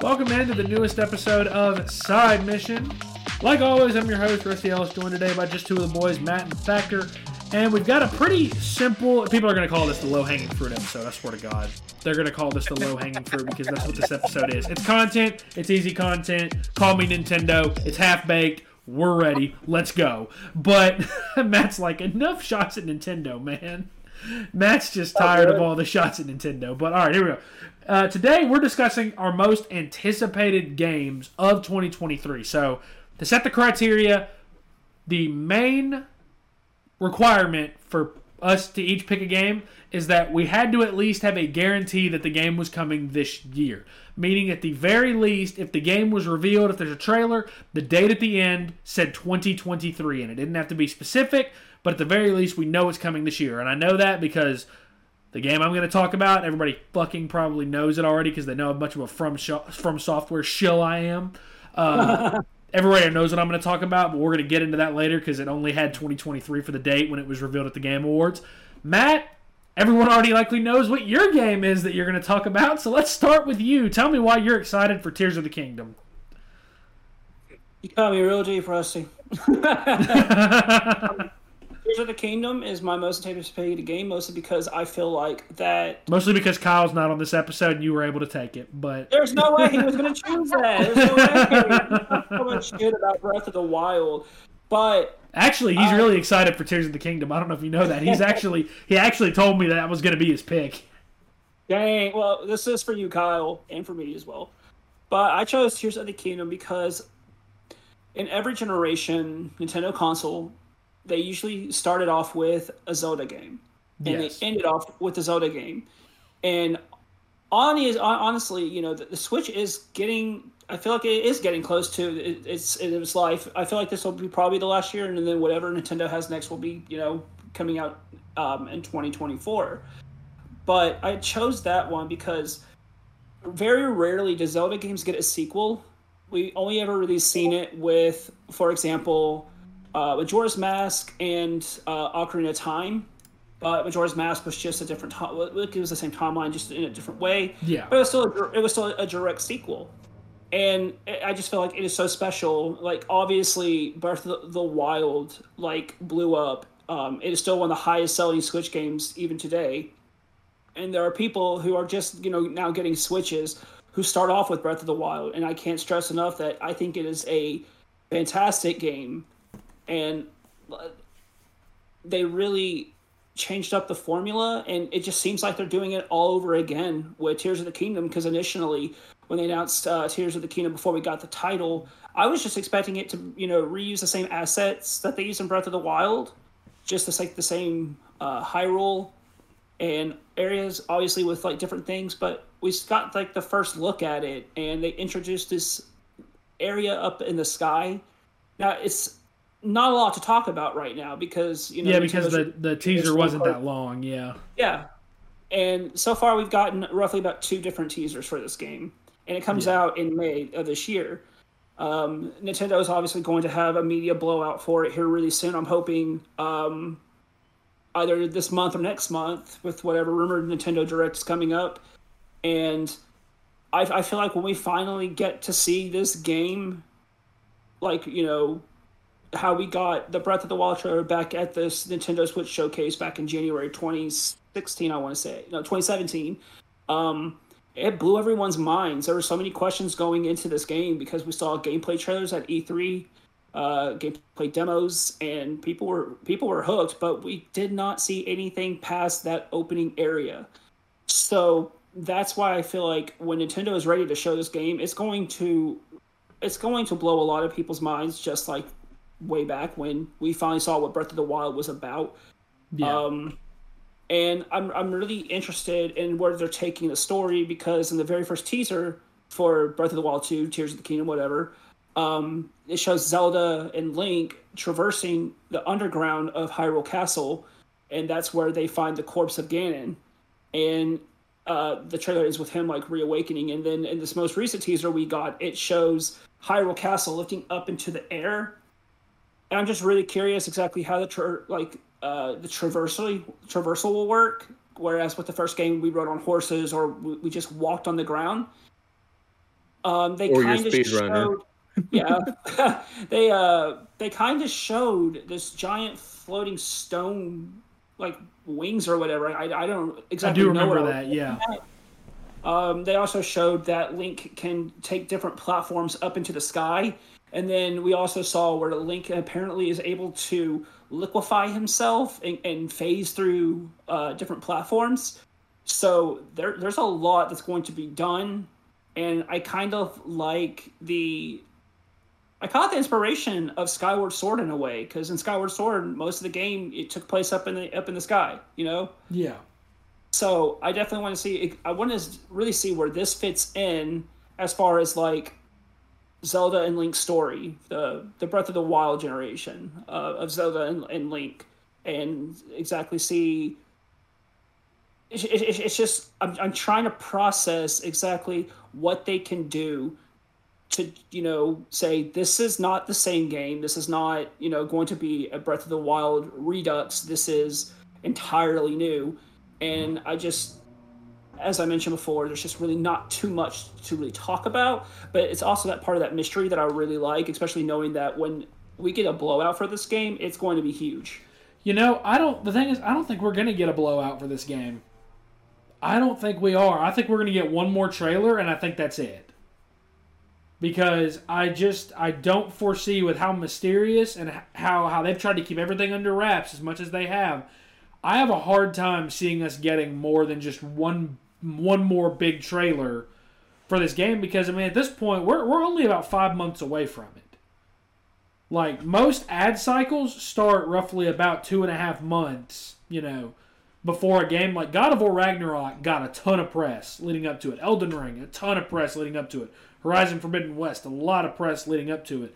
Welcome into the newest episode of Side Mission. Like always, I'm your host, Rusty Ellis, joined today by just two of the boys, Matt and Thacker. And we've got a pretty simple. People are going to call this the low hanging fruit episode. I swear to God, they're going to call this the low hanging fruit because that's what this episode is. It's content. It's easy content. Call me Nintendo. It's half baked. We're ready. Let's go. But Matt's like, enough shots at Nintendo, man. Matt's just tired of all the shots at Nintendo. But all right, here we go. Uh, today we're discussing our most anticipated games of 2023. So to set the criteria, the main requirement for us to each pick a game is that we had to at least have a guarantee that the game was coming this year. Meaning, at the very least, if the game was revealed, if there's a trailer, the date at the end said 2023, and it didn't have to be specific, but at the very least, we know it's coming this year. And I know that because the game I'm going to talk about, everybody fucking probably knows it already because they know how much of a from from software shill I am. Uh, everybody knows what I'm going to talk about, but we're going to get into that later because it only had 2023 for the date when it was revealed at the Game Awards. Matt, everyone already likely knows what your game is that you're going to talk about, so let's start with you. Tell me why you're excited for Tears of the Kingdom. You call me real deep, Rusty. Tears of the Kingdom is my most anticipated game, mostly because I feel like that. Mostly because Kyle's not on this episode and you were able to take it, but there's no way he was going to choose that. There's no way. so much shit about Breath of the Wild, but actually, he's uh, really excited for Tears of the Kingdom. I don't know if you know that. He's actually he actually told me that was going to be his pick. Dang. Well, this is for you, Kyle, and for me as well. But I chose Tears of the Kingdom because in every generation Nintendo console they usually started off with a Zelda game, and yes. they ended off with a Zelda game. And on is honestly, you know, the, the, Switch is getting. I feel like it is getting close to it, its its life. I feel like this will be probably the last year, and then whatever Nintendo has next will be, you know, coming out um, in 2024. But I chose that one because very rarely do Zelda games get a sequel. We only ever really seen it with, for example, uh, Majora's Mask and uh, Ocarina of Time. But Majora's Mask was just a different time. It was the same timeline, just in a different way. Yeah. But it was still a, it was still a direct sequel, and I just feel like it is so special. Like obviously, Breath of the Wild like blew up. Um, it is still one of the highest selling Switch games even today, and there are people who are just you know now getting Switches who start off with Breath of the Wild, and I can't stress enough that I think it is a fantastic game and they really changed up the formula and it just seems like they're doing it all over again with tears of the kingdom because initially when they announced uh, tears of the kingdom before we got the title i was just expecting it to you know reuse the same assets that they used in breath of the wild just to like the same uh, hyrule and areas obviously with like different things but we got like the first look at it and they introduced this area up in the sky. Now it's not a lot to talk about right now because you know yeah because the the teaser wasn't that long yeah. Yeah. And so far we've gotten roughly about two different teasers for this game and it comes yeah. out in may of this year um, nintendo is obviously going to have a media blowout for it here really soon i'm hoping um, either this month or next month with whatever rumored nintendo direct is coming up and I, I feel like when we finally get to see this game like you know how we got the Breath of the Wild trailer back at this Nintendo Switch showcase back in January 2016, I want to say, no, 2017. Um, it blew everyone's minds. There were so many questions going into this game because we saw gameplay trailers at E3, uh, gameplay demos, and people were people were hooked. But we did not see anything past that opening area. So that's why I feel like when Nintendo is ready to show this game, it's going to it's going to blow a lot of people's minds, just like way back when we finally saw what Breath of the Wild was about. Yeah. Um, and I'm I'm really interested in where they're taking the story because in the very first teaser for Breath of the Wild 2, Tears of the Kingdom, whatever, um, it shows Zelda and Link traversing the underground of Hyrule Castle, and that's where they find the corpse of Ganon. And uh, the trailer is with him like reawakening, and then in this most recent teaser we got, it shows Hyrule Castle lifting up into the air and I'm just really curious exactly how the tra- like uh, the traversal traversal will work. Whereas with the first game, we rode on horses or we, we just walked on the ground. Um, they Or your kind of speedrunner. showed, yeah, they uh they kind of showed this giant floating stone like wings or whatever. I, I don't I exactly do know remember that. Yeah. Um, they also showed that Link can take different platforms up into the sky. And then we also saw where Link apparently is able to liquefy himself and, and phase through uh, different platforms. So there, there's a lot that's going to be done. And I kind of like the. I caught the inspiration of Skyward Sword in a way, because in Skyward Sword, most of the game it took place up in the up in the sky, you know. Yeah. So I definitely want to see. I want to really see where this fits in as far as like Zelda and Link's story, the the Breath of the Wild generation uh, of Zelda and, and Link, and exactly see. It, it, it's just I'm I'm trying to process exactly what they can do to you know say this is not the same game. This is not you know going to be a Breath of the Wild redux. This is entirely new and I just, as I mentioned before, there's just really not too much to really talk about. But it's also that part of that mystery that I really like, especially knowing that when we get a blowout for this game, it's going to be huge. You know, I don't. The thing is, I don't think we're gonna get a blowout for this game. I don't think we are. I think we're gonna get one more trailer, and I think that's it. Because I just I don't foresee with how mysterious and how how they've tried to keep everything under wraps as much as they have. I have a hard time seeing us getting more than just one one more big trailer for this game because I mean at this point we're we're only about five months away from it. Like most ad cycles start roughly about two and a half months, you know, before a game like God of War Ragnarok got a ton of press leading up to it. Elden Ring, a ton of press leading up to it. Horizon Forbidden West, a lot of press leading up to it.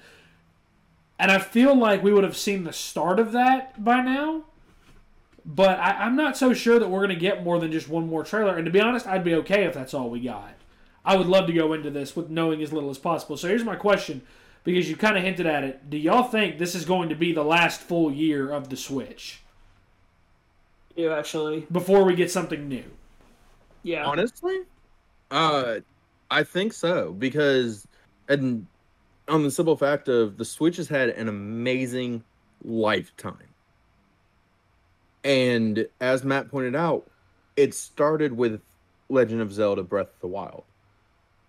And I feel like we would have seen the start of that by now. But I, I'm not so sure that we're going to get more than just one more trailer. And to be honest, I'd be okay if that's all we got. I would love to go into this with knowing as little as possible. So here's my question, because you kind of hinted at it. Do y'all think this is going to be the last full year of the Switch You actually, before we get something new? yeah, Honestly, uh, I think so because, and on the simple fact of the Switch has had an amazing lifetime, and as Matt pointed out, it started with Legend of Zelda: Breath of the Wild.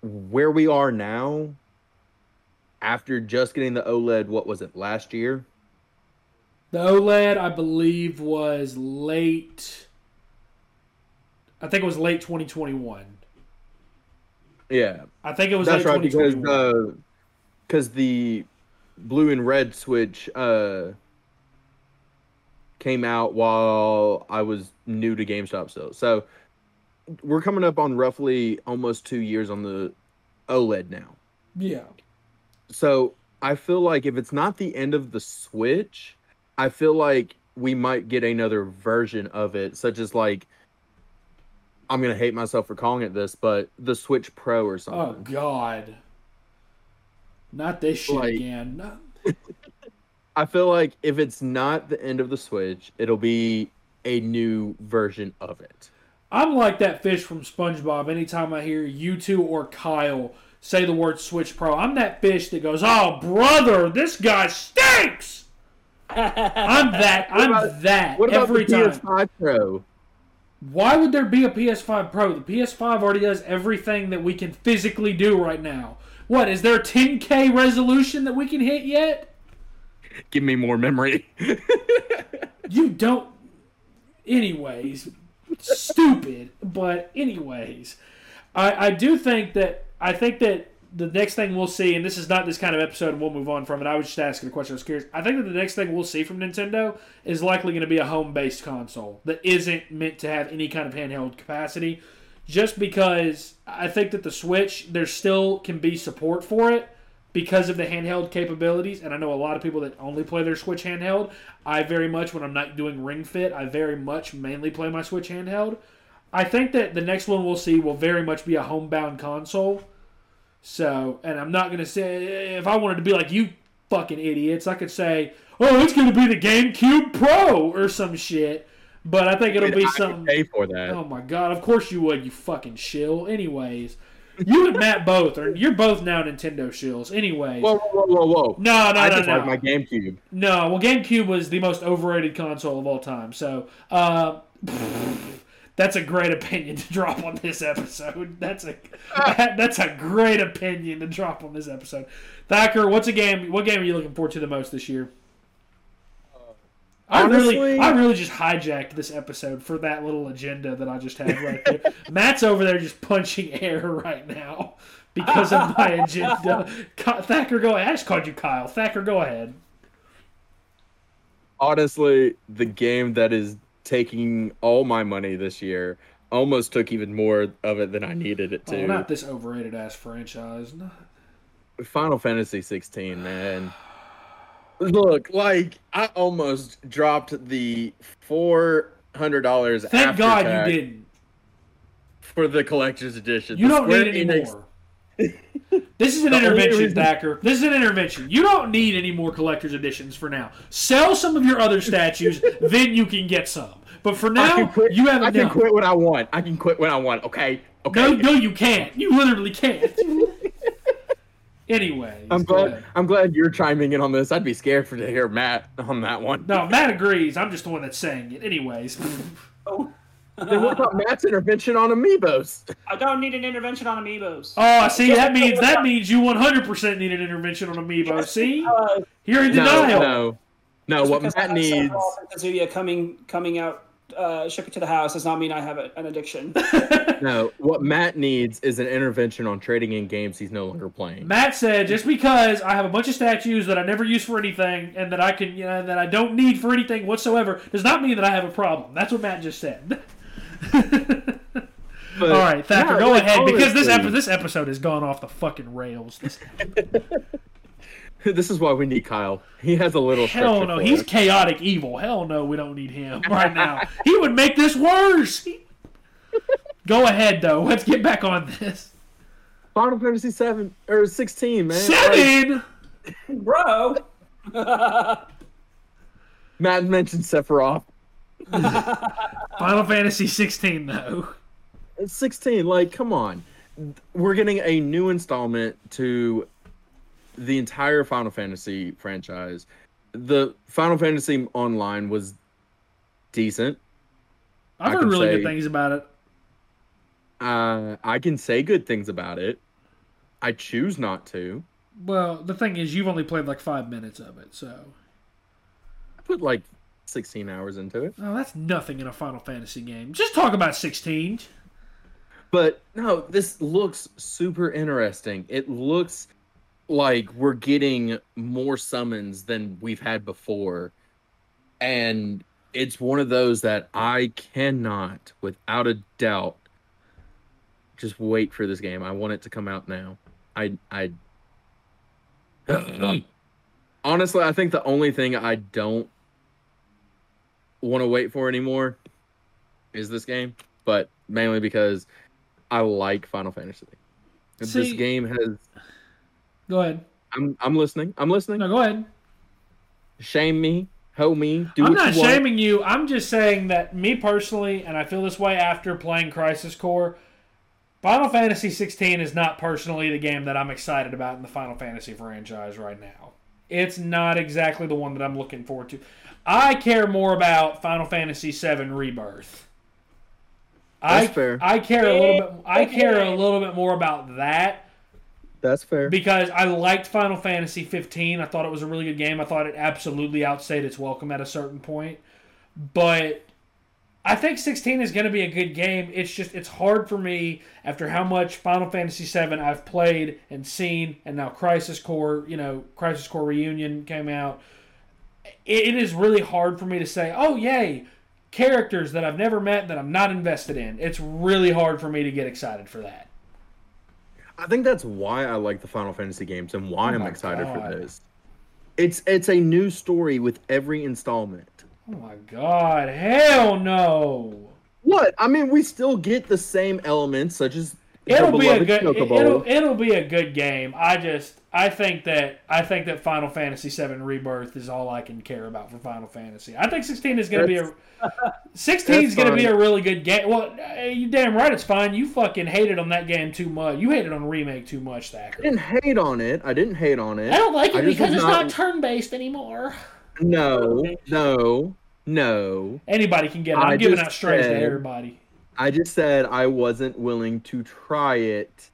Where we are now, after just getting the OLED, what was it last year? The OLED, I believe, was late. I think it was late 2021. Yeah, I think it was That's right because 2021. uh, because the blue and red switch uh came out while I was new to GameStop still. So we're coming up on roughly almost two years on the OLED now. yeah. So I feel like if it's not the end of the Switch, I feel like we might get another version of it, such as like I'm gonna hate myself for calling it this, but the Switch Pro or oh, something. Oh. God. Not this shit Like- again. I feel like if it's not the end of the Switch, it'll be a new version of it. I'm like that fish from SpongeBob. Anytime I hear you two or Kyle say the word Switch Pro, I'm that fish that goes, "Oh, brother, this guy stinks." I'm that. I'm about- that What about every the time. PS5 Pro? Why would there be a PS5 Pro? The PS5 already does everything that we can physically do right now. What is there a 10K resolution that we can hit yet? Give me more memory. You don't. Anyways, stupid. But anyways, I I do think that I think that the next thing we'll see, and this is not this kind of episode, and we'll move on from it. I was just asking a question. I was curious. I think that the next thing we'll see from Nintendo is likely going to be a home-based console that isn't meant to have any kind of handheld capacity. Just because I think that the Switch, there still can be support for it because of the handheld capabilities. And I know a lot of people that only play their Switch handheld. I very much, when I'm not doing Ring Fit, I very much mainly play my Switch handheld. I think that the next one we'll see will very much be a homebound console. So, and I'm not going to say, if I wanted to be like you fucking idiots, I could say, oh, it's going to be the GameCube Pro or some shit. But I think it'll be I something. could pay for that. Oh my god! Of course you would, you fucking shill. Anyways, you and Matt both are. You're both now Nintendo shills. Anyway. Whoa, whoa, whoa, whoa! No, no, I no, just no. like my GameCube. No, well, GameCube was the most overrated console of all time. So, uh, that's a great opinion to drop on this episode. That's a that, that's a great opinion to drop on this episode. Thacker, what's a game? What game are you looking forward to the most this year? I really, I really just hijacked this episode for that little agenda that I just had right there. Matt's over there just punching air right now because of my agenda. Thacker, go ahead. I just called you Kyle. Thacker, go ahead. Honestly, the game that is taking all my money this year almost took even more of it than I needed it Oh, to. not this overrated ass franchise. Final Fantasy 16, man. Look, like I almost dropped the four hundred dollars. Thank God you didn't. for the collector's edition. You The don't Square need any Enix- more. This is an intervention, Thacker. This is an intervention. You don't need any more collector's editions for now. Sell some of your other statues, then you can get some. But for now, quit. you have I can quit when I want. I can quit when I want. Okay. Okay. No, no, you can't. You literally can't. anyway, I'm glad. ahead. I'm glad you're chiming in on this. I'd be scared for to hear Matt on that one. No, Matt agrees. I'm just the one that's saying it. Anyways, Oh, Then what about Matt's intervention on Amiibos? I don't need an intervention on amiibos. oh, I see, that means that means you 100% need an intervention on Amiibo. See, Uh, you're in No, denial. no, no. just What because Matt I needs. Sephiroth and Kazuya coming coming out, uh, ship it to the house does not mean I have a, an addiction. No, what Matt needs is an intervention on trading in games he's no longer playing. Matt said, just because I have a bunch of statues that I never use for anything and that I can, you know, that I don't need for anything whatsoever, does not mean that I have a problem. That's what Matt just said. But- All right, Thacker, Yeah, go like, ahead because this honestly, epi- this episode has gone off the fucking rails. This- This is why we need Kyle. He has a little. hell no, he's us. chaotic evil. Hell no, we don't need him right now. he would make this worse. go ahead though. Let's get back on this. Final Fantasy seven or sixteen, man. Like, Seven. Bro! Matt mentioned Sephiroth. Final Fantasy 16 though. It's 16. Like, come on. We're getting a new installment to the entire Final Fantasy franchise. The Final Fantasy Online was decent. I've heard really say- good things about it. Uh, I can say good things about it. I choose not to. Well, the thing is, you've only played like five minutes of it, so I put like 16 hours into it. oh, that's nothing in a Final Fantasy game. Just talk about sixteen. But no, this looks super interesting. It looks like we're getting more summons than we've had before. And it's one of those that I cannot, without a doubt, just wait for this game. I want it to come out now. I I honestly I think the only thing I don't want to wait for anymore is this game, but mainly because I like Final Fantasy. this game has Go ahead. I'm I'm listening. I'm listening. No, go ahead. Shame me, hoe me, do I'm what not you want. shaming you. I'm just saying that me personally, and I feel this way after playing Crisis Core. Final Fantasy 16 is not personally the game that I'm excited about in the Final Fantasy franchise right now. It's not exactly the one that I'm looking forward to. I care more about Final Fantasy 7 Rebirth. I, That's fair. I care a little bit. I care a little bit more about that That's fair. because I liked Final Fantasy 15. I thought it was a really good game. I thought it absolutely outstayed its welcome at a certain point. But I think 16 is going to be a good game. It's just it's hard for me after how much Final Fantasy 7 I've played and seen and now Crisis Core, you know, Crisis Core Reunion came out. It, it is really hard for me to say, "Oh, yay, characters that I've never met that I'm not invested in." It's really hard for me to get excited for that. I think that's why I like the Final Fantasy games and why Oh I'm excited God. for this. It's it's a new story with every installment. Oh my god, hell no. What? I mean, we still get the same elements, such as It'll be a good Chocobo. it'll, it'll be a good game. I just I think that I think that Final Fantasy VII Rebirth is all I can care about for Final Fantasy. I think 16 is going to be a 16 is going to be a really good game. Well, you damn right it's fine. You fucking hated on that game too much. You hated on remake too much, That I didn't hate on it. I didn't hate on it. I don't like it because it's not not- turn based anymore. No, no, no. Anybody can get it. I'm I giving out strays to everybody. I just said I wasn't willing to try it.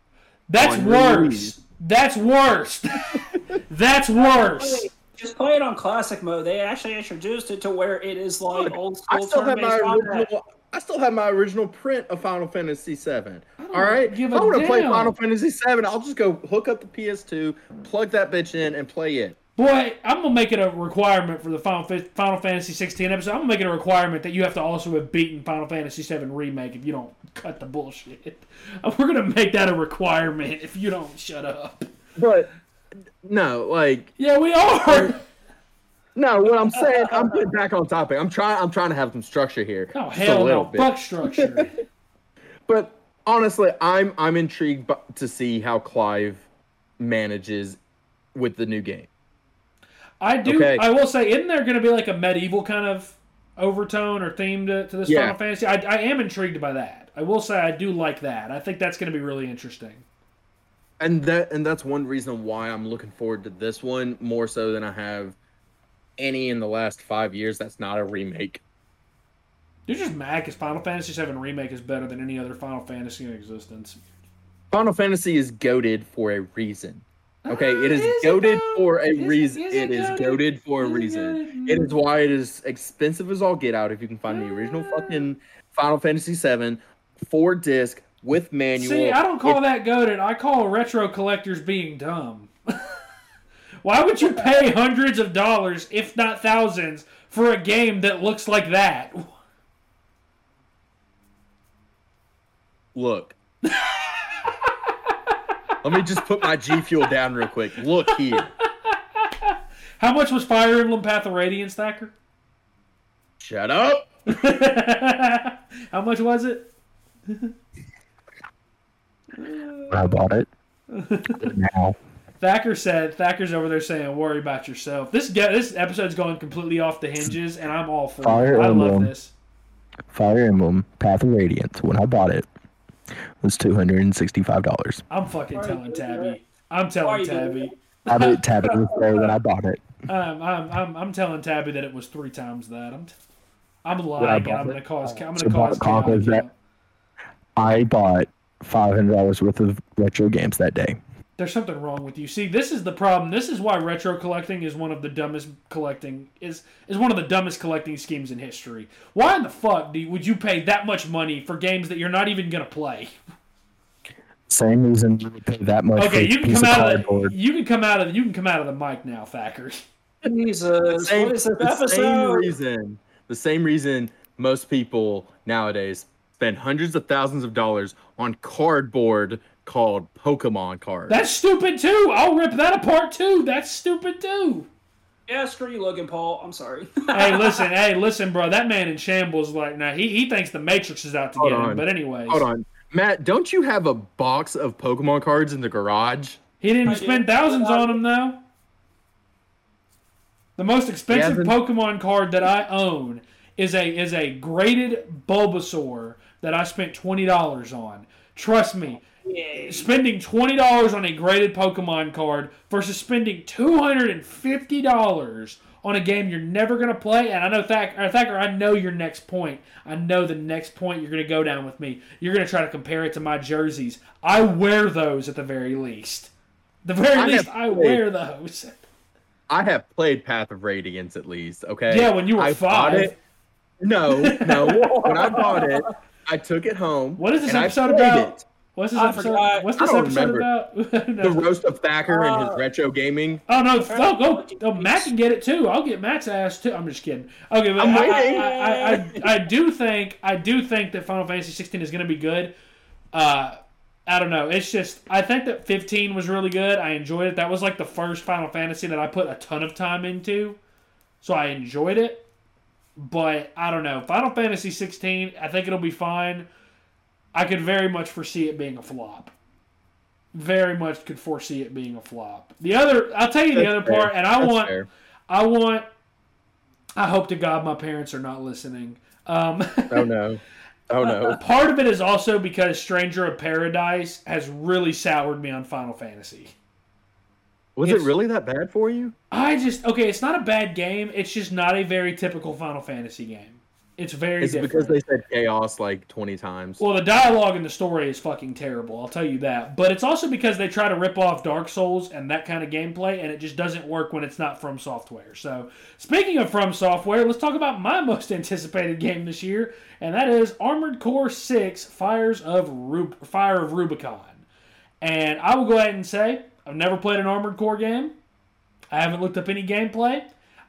That's worse. release. That's worse. That's worse. Just play it on classic mode. They actually introduced it to where it is like Look, old I school still have my original. I still have my original print of Final Fantasy VII. All right, give if I a want to play. Final Fantasy VII, I'll just go hook up the PS2, plug that bitch in, and play it. Boy, I'm gonna make it a requirement for the Final, Final Fantasy 16 episode. I'm gonna make it a requirement that you have to also have beaten Final Fantasy 7 remake if you don't cut the bullshit. We're gonna make that a requirement if you don't shut up. But no, like Yeah, we are. no. What I'm saying, I'm getting back on topic. I'm trying. I'm trying to have some structure here. Oh hell no! bit. Fuck structure. But honestly, I'm I'm intrigued to see how Clive manages with the new game. I do. Okay. I will say, isn't there going to be like a medieval kind of overtone or theme to, to this Yeah. Final Fantasy? I, I am intrigued by that. I will say I do like that. I think that's going to be really interesting. and that and that's one reason why I'm looking forward to this one more so than I have any in the last five years. That's not a remake. You're just mad because Final Fantasy VII remake is better than any other Final Fantasy in existence. Final Fantasy is goaded for a reason. Okay, it is Ah, is goaded though? for a Is reason. It it is goated? goaded for a reason. It is why it is expensive as all get out. If you can find the original Ah. fucking Final Fantasy VII, four disc with manual. See, I don't call It- that goaded. I call retro collectors being dumb. Why would you pay hundreds of dollars, if not thousands, for a game that looks like that? Look. Let me just put my G Fuel down real quick. Look here. How much was Fire Emblem Path of Radiance, Thacker? Shut up. How much was it? I bought it. now. Thacker said, Thacker's over there saying, worry about yourself. This ge- this episode's going completely off the hinges, and I'm all for Fire it. I love this. Fire Emblem Path of Radiance, when I bought it, was $265. I'm fucking are telling Tabby. I'm telling Tabby. I didn't tab it was there when I bought it. Um, I'm, I'm, I'm telling Tabby that it was three times that. I'm, t- I'm lying. I'm gonna cause. I'm gonna cause bought chaos. That- I bought $500 worth of retro games that day. There's something wrong with you. See, this is the problem. This is why retro collecting is one of the dumbest collecting is is one of the dumbest collecting schemes in history. Why in the fuck do you, would you pay that much money for games that you're not even gonna play? Same reason you would pay that much Okay, for you a can piece come of out of the, cardboard. you can come out of the, you can come out of the mic now, Thacker. Jesus, Same, what is this the same reason. The same reason most people nowadays spend hundreds of thousands of dollars on cardboard called Pokemon cards. That's stupid too. I'll rip that apart too. That's stupid too. Yeah, screw you, Logan Paul. I'm sorry. hey, listen, hey, listen, bro. That man in shambles like now. He he thinks the Matrix is out to Hold get him. But anyways, Hold on. Matt, don't you have a box of Pokemon cards in the garage? he didn't I spend did. thousands on them though. The most expensive Pokemon card that I own is a is a graded Bulbasaur that I spent twenty dollars on. Trust me, Yay. spending twenty dollars on a graded Pokemon card versus spending two hundred and fifty dollars on a game you're never gonna play. And I know Thacker, uh, Thacker, I know your next point. I know the next point you're gonna go down with me. You're gonna try to compare it to my jerseys. I wear those at the very least. The very I least, I played- wear those. I have played Path of Radiance at least, okay? Yeah, when you were I bought five. it- No, no. when I bought it, I took it home. What is this episode about? it. What's this I episode? forgot. What's this episode remember. about? No. The roast of Thacker and his Uh, retro gaming. Oh no! Oh, go, oh, Matt can get it too. I'll get Matt's ass too. I'm just kidding. Okay, but I. I, I, I, I do think I do think that Final Fantasy 16 is going to be good. Uh, I don't know. It's just I think that 15 was really good. I enjoyed it. That was like the first Final Fantasy that I put a ton of time into, so I enjoyed it. But I don't know. Final Fantasy 16, I think it'll be fine. I could very much foresee it being a flop. very much could foresee it being a flop. The other, I'll tell you the other fair. part, and I That's want, fair. I want, I hope to God my parents are not listening. Um, Oh no. Oh no. part of it is also because Stranger of Paradise has really soured me on Final Fantasy. Was it's- it really that bad for you? I just okay, it's not a bad game. It's just not a very typical Final Fantasy game. It's very Is it different. because they said chaos like twenty times? Well, the dialogue in the story is fucking terrible. I'll tell you that. But it's also because they try to rip off Dark Souls and that kind of gameplay, and it just doesn't work when it's not from software. So, speaking of from software, let's talk about my most anticipated game this year, and that is Armored Core Six: Fires of Rub- Fire of Rubicon. And I will go ahead and say I've never played an Armored Core game. I haven't looked up any gameplay.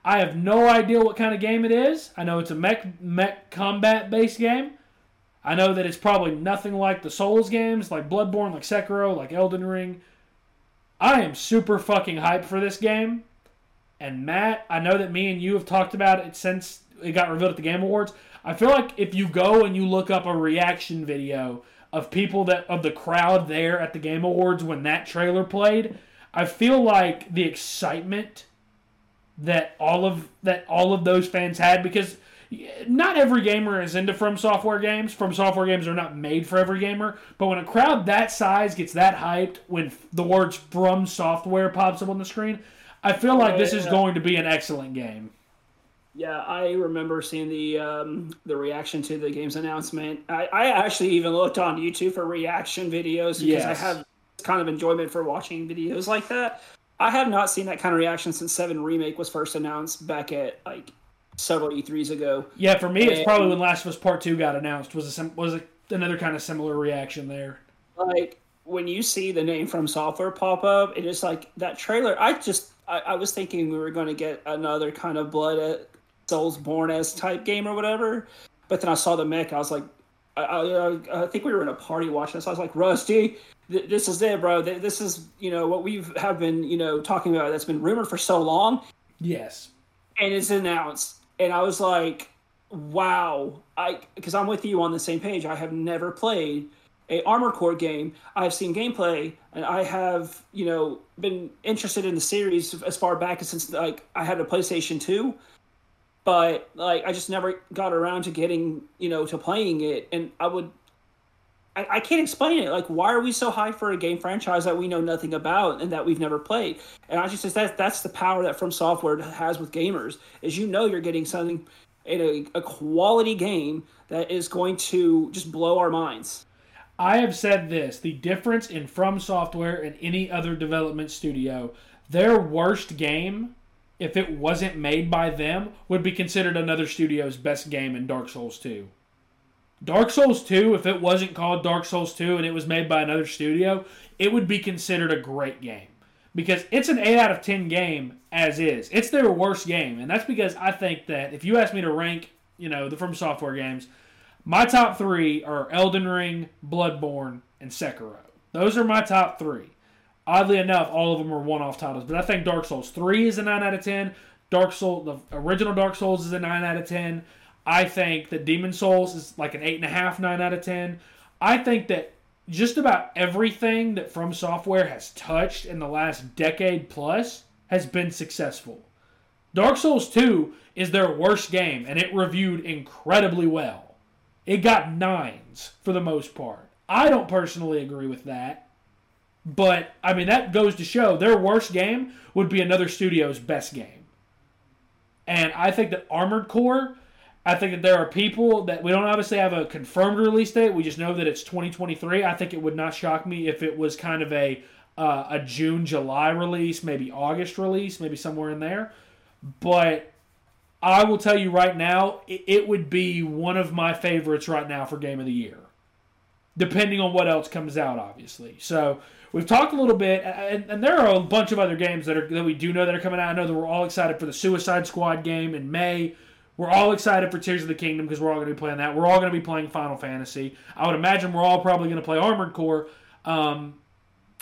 I have no idea what kind of game it is. I know it's a mech mech combat based game. I know that it's probably nothing like the Souls games, like Bloodborne, like Sekiro, like Elden Ring. I am super fucking hyped for this game. And Matt, I know that me and you have talked about it since it got revealed at the Game Awards. I feel like if you go and you look up a reaction video of people that of the crowd there at the Game Awards when that trailer played, I feel like the excitement that all of that all of those fans had because not every gamer is into from software games from software games are not made for every gamer but when a crowd that size gets that hyped when the words from software pops up on the screen i feel like this is going to be an excellent game Yeah, I remember seeing the um, the reaction to the game's announcement. I, I actually even looked on YouTube for reaction videos because I have kind of enjoyment for watching videos like that. I have not seen that kind of reaction since Seven Remake was first announced back at like several E3s ago. yeah for me it's probably when last of us part 2 got announced was a sim- was a, another kind of similar reaction there Like when you see the name from software pop up, it is like that trailer. I just I, I was thinking we were going to get another kind of blood uh, souls born as type game or whatever, but then I saw the mech. I was like, I, I, I think we were in a party watching this. I was like, Rusty, th- this is it, bro. Th- This is you know what we've have been you know talking about. That's been rumored for so long, yes and it's announced. And I was like, wow. I because I'm with you on the same page. I have never played a Armor Core game. I've seen gameplay, and I have you know been interested in the series as far back as since like I had a PlayStation Two. But like I just never got around to getting you know to playing it, and I would. I, I can't explain it. Like, why are we so high for a game franchise that we know nothing about and that we've never played? And I just says that that's the power that From Software has with gamers is you know you're getting something in a, a quality game that is going to just blow our minds. I have said this the difference in From Software and any other development studio, their worst game, if it wasn't made by them, would be considered another studio's best game in Dark Souls 2. Dark Souls 2, if it wasn't called Dark Souls 2 and it was made by another studio, it would be considered a great game. Because it's an 8 out of 10 game as is. It's their worst game. And that's because I think that if you ask me to rank, you know, the From Software games, my top three are Elden Ring, Bloodborne, and Sekiro. Those are my top three. Oddly enough, all of them are one-off titles, but I think Dark Souls 3 is a 9 out of 10. Dark Soul, the original Dark Souls is a 9 out of 10. I think that Demon's Souls is like an eight and a half, nine out of 10. I think that just about everything that From Software has touched in the last decade plus has been successful. Dark Souls 2 is their worst game, and it reviewed incredibly well. It got nines for the most part. I don't personally agree with that. But, I mean, that goes to show their worst game would be another studio's best game. And I think that Armored Core, I think that there are people that we don't obviously have a confirmed release date. We just know that it's 2023. I think it would not shock me if it was kind of a uh, a June July release, maybe August release, maybe somewhere in there. But I will tell you right now, it, it would be one of my favorites right now for Game of the Year, depending on what else comes out, obviously. So we've talked a little bit, and, and there are a bunch of other games that are that we do know that are coming out. I know that we're all excited for the Suicide Squad game in May. We're all excited for Tears of the Kingdom because we're all going to be playing that. We're all going to be playing Final Fantasy. I would imagine we're all probably going to play Armored Core. Um,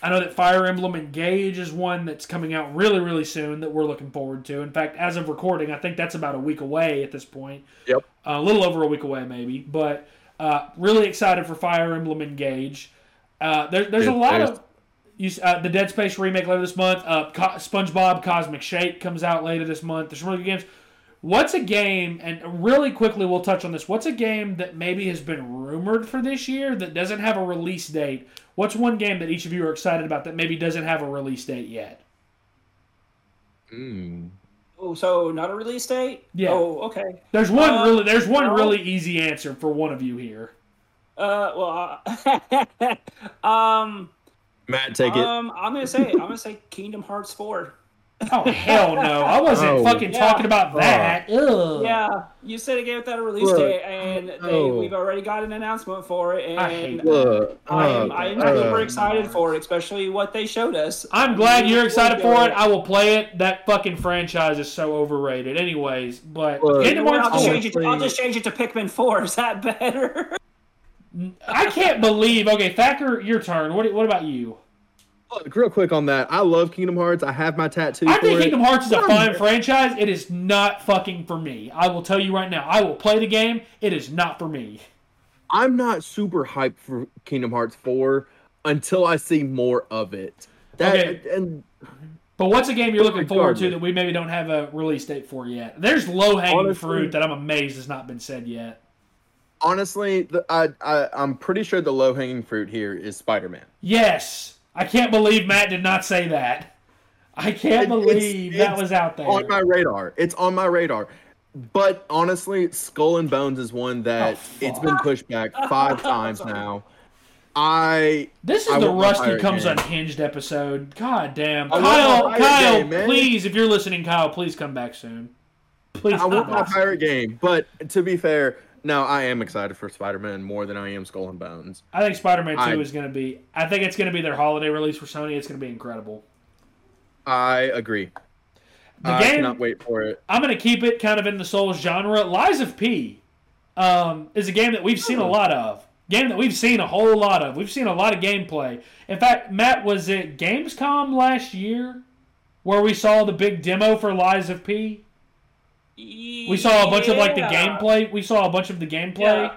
I know that Fire Emblem Engage is one that's coming out really, really soon that we're looking forward to. In fact, as of recording, I think that's about a week away at this point. Yep. Uh, a little over a week away, maybe. But uh, really excited for Fire Emblem Engage. Uh, there, there's a lot of You, uh, the Dead Space remake later this month. Uh, Co- SpongeBob Cosmic Shake comes out later this month. There's some really good games. What's a game, and really quickly we'll touch on this. What's a game that maybe has been rumored for this year that doesn't have a release date? What's one game that each of you are excited about that maybe doesn't have a release date yet? Mm. Oh, so not a release date? Yeah. Oh, okay. There's one Um, really. There's one no. really easy answer for one of you here. Uh, well, uh, um, Matt, take it. um, I'm gonna say, I'm gonna say Kingdom Hearts four. Oh hell no! I wasn't Oh. fucking Yeah. talking about that. Ugh. Yeah, you said it gave it a release Look, date, and they, we've already got an announcement for it, I hate and Look, I am, uh, I am uh, super excited for it, especially what they showed us. I'm glad you're excited for good. it. I will play it. That fucking franchise is so overrated. Anyways, but Look, Kingdom Well, Hearts I'll, just change it to, I'll just change it to Pikmin 4. Is that better? I can't believe. Okay, Thacker, your turn. What? What about you? Look, real quick on that. I love Kingdom Hearts. I have my tattoo I for think it. Kingdom Hearts is a fine franchise. It is not fucking for me. I will tell you right now. I will play the game. It is not for me. I'm not super hyped for Kingdom Hearts 4 until I see more of it. That Okay. and But what's a game you're looking forward to that we maybe don't have a release date for yet? There's low hanging fruit that I'm amazed has not been said yet. honestly, the, I, I I'm pretty sure the low hanging fruit here is Spider-Man. Yes, I can't believe Matt did not say that. I can't believe it's- that it's was out there. On my radar. It's on my radar. But honestly, Skull and Bones is one that Oh, it's been pushed back five times now. I This is I the Rusty Comes game. Unhinged episode. God damn. I Kyle, Kyle, game, please, if you're listening, Kyle, please come back soon. Please I want my pirate game. But to be fair, no, I am excited for Spider-Man more than I am Skull and Bones. I think Spider Man 2 I- is going to be, I think it's going to be their holiday release for Sony. It's going to be incredible. I agree. The I game, cannot wait for it. I'm going to keep it kind of in the Souls genre. Lies of P um, is a game that we've seen a lot of. Game that we've seen a whole lot of. We've seen a lot of gameplay. In fact, Matt, was it Gamescom last year where we saw the big demo for Lies of P? We saw a bunch of like the gameplay. We saw a bunch of the gameplay. Yeah.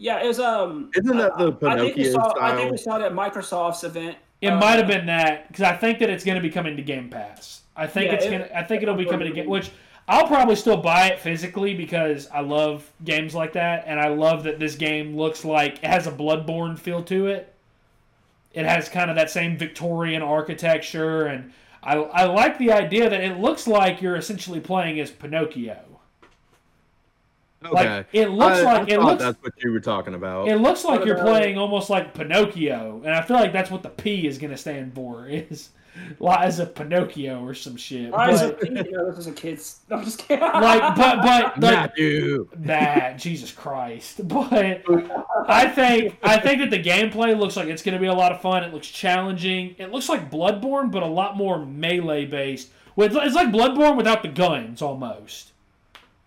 Yeah, it was um. Isn't that the I think we Pinocchio saw. I think we saw it at Microsoft's event. It Uh, might have been that because I think that it's going to be coming to Game Pass. I think Yeah, it's it- gonna. I think it'll be coming to Game, which I'll probably still buy it physically because I love games like that, and I love that this game looks like it has a Bloodborne feel to it. It has kind of that same Victorian architecture, and I I like the idea that it looks like you're essentially playing as Pinocchio. Okay. Like it looks I, like I it looks that's what you were talking about. it looks like What you're about- playing almost like Pinocchio, and I feel like that's what the P is going to stand for is Lies of Pinocchio or some shit. I But, you know, this was a kid's. No, I'm just kidding. like, but but like Matthew. that Jesus Christ. But I think I think that the gameplay looks like it's going to be a lot of fun. It looks challenging. It looks like Bloodborne, but a lot more melee based. It's like Bloodborne without the guns almost.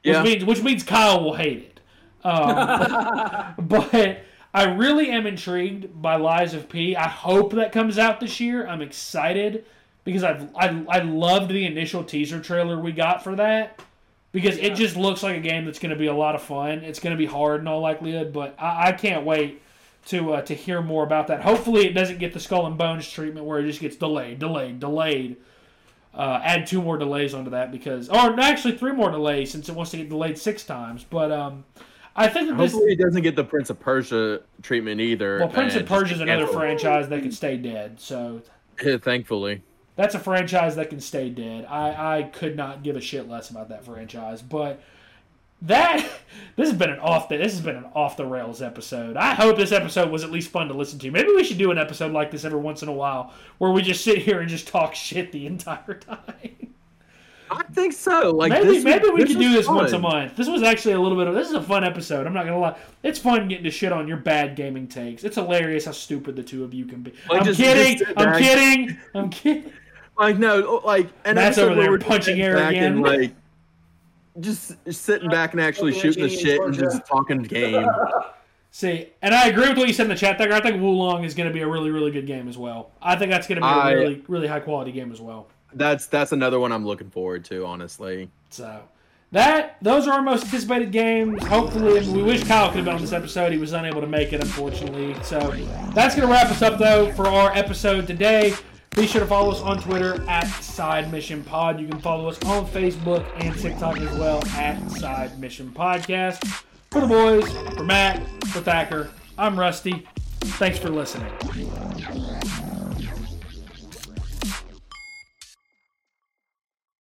Which Yeah. means which means Kyle will hate it. Um, but I really am intrigued by Lies of P. I hope that comes out this year. I'm excited because I've I, I loved the initial teaser trailer we got for that because it just looks like a game that's going to be a lot of fun. It's going to be hard in all likelihood, but I, I can't wait to uh, to hear more about that. Hopefully, it doesn't get the Skull and Bones treatment where it just gets delayed, delayed, delayed. Uh, add two more delays onto that because, or actually three more delays since it wants to get delayed six times. But um, I think that this Hopefully, he doesn't get the Prince of Persia treatment either. well, Prince of Persia is another franchise that could stay dead. So Yeah, Thankfully, that's a franchise that can stay dead. I, I could not give a shit less about that franchise. But that this has been an off the this has been an off the rails episode. I hope this episode was at least fun to listen to. Maybe we should do an episode like this every once in a while where we just sit here and just talk shit the entire time. I think so. Like maybe this, maybe we this could do this once a month. This was actually a little bit of this is a fun episode. I'm not gonna lie. It's fun getting to shit on your bad gaming takes. It's hilarious how stupid the two of you can be. Like, I'm just- kidding. just sit I'm kidding. I'm kidding. Like no, oh, like and Matt's episode over there we're punching sitting air again. And, like just sitting back and actually shooting the shit and just talking game. See, and I agree with what you said in the chat there. I think Wo Long is going to be a really, really good game as well. I think that's going to be a I- really, really high quality game as well. That's that's another one I'm looking forward to. Honestly, So that those are our most anticipated games. Hopefully, we wish Kyle could have been on this episode. He was unable to make it, unfortunately. So that's to wrap us up, though, for our episode today. Be sure to follow us on Twitter at Side Mission Pod. You can follow us on Facebook and TikTok as well at Side Mission Podcast. For the boys, for Matt, for Thacker, I'm Rusty. Thanks for listening.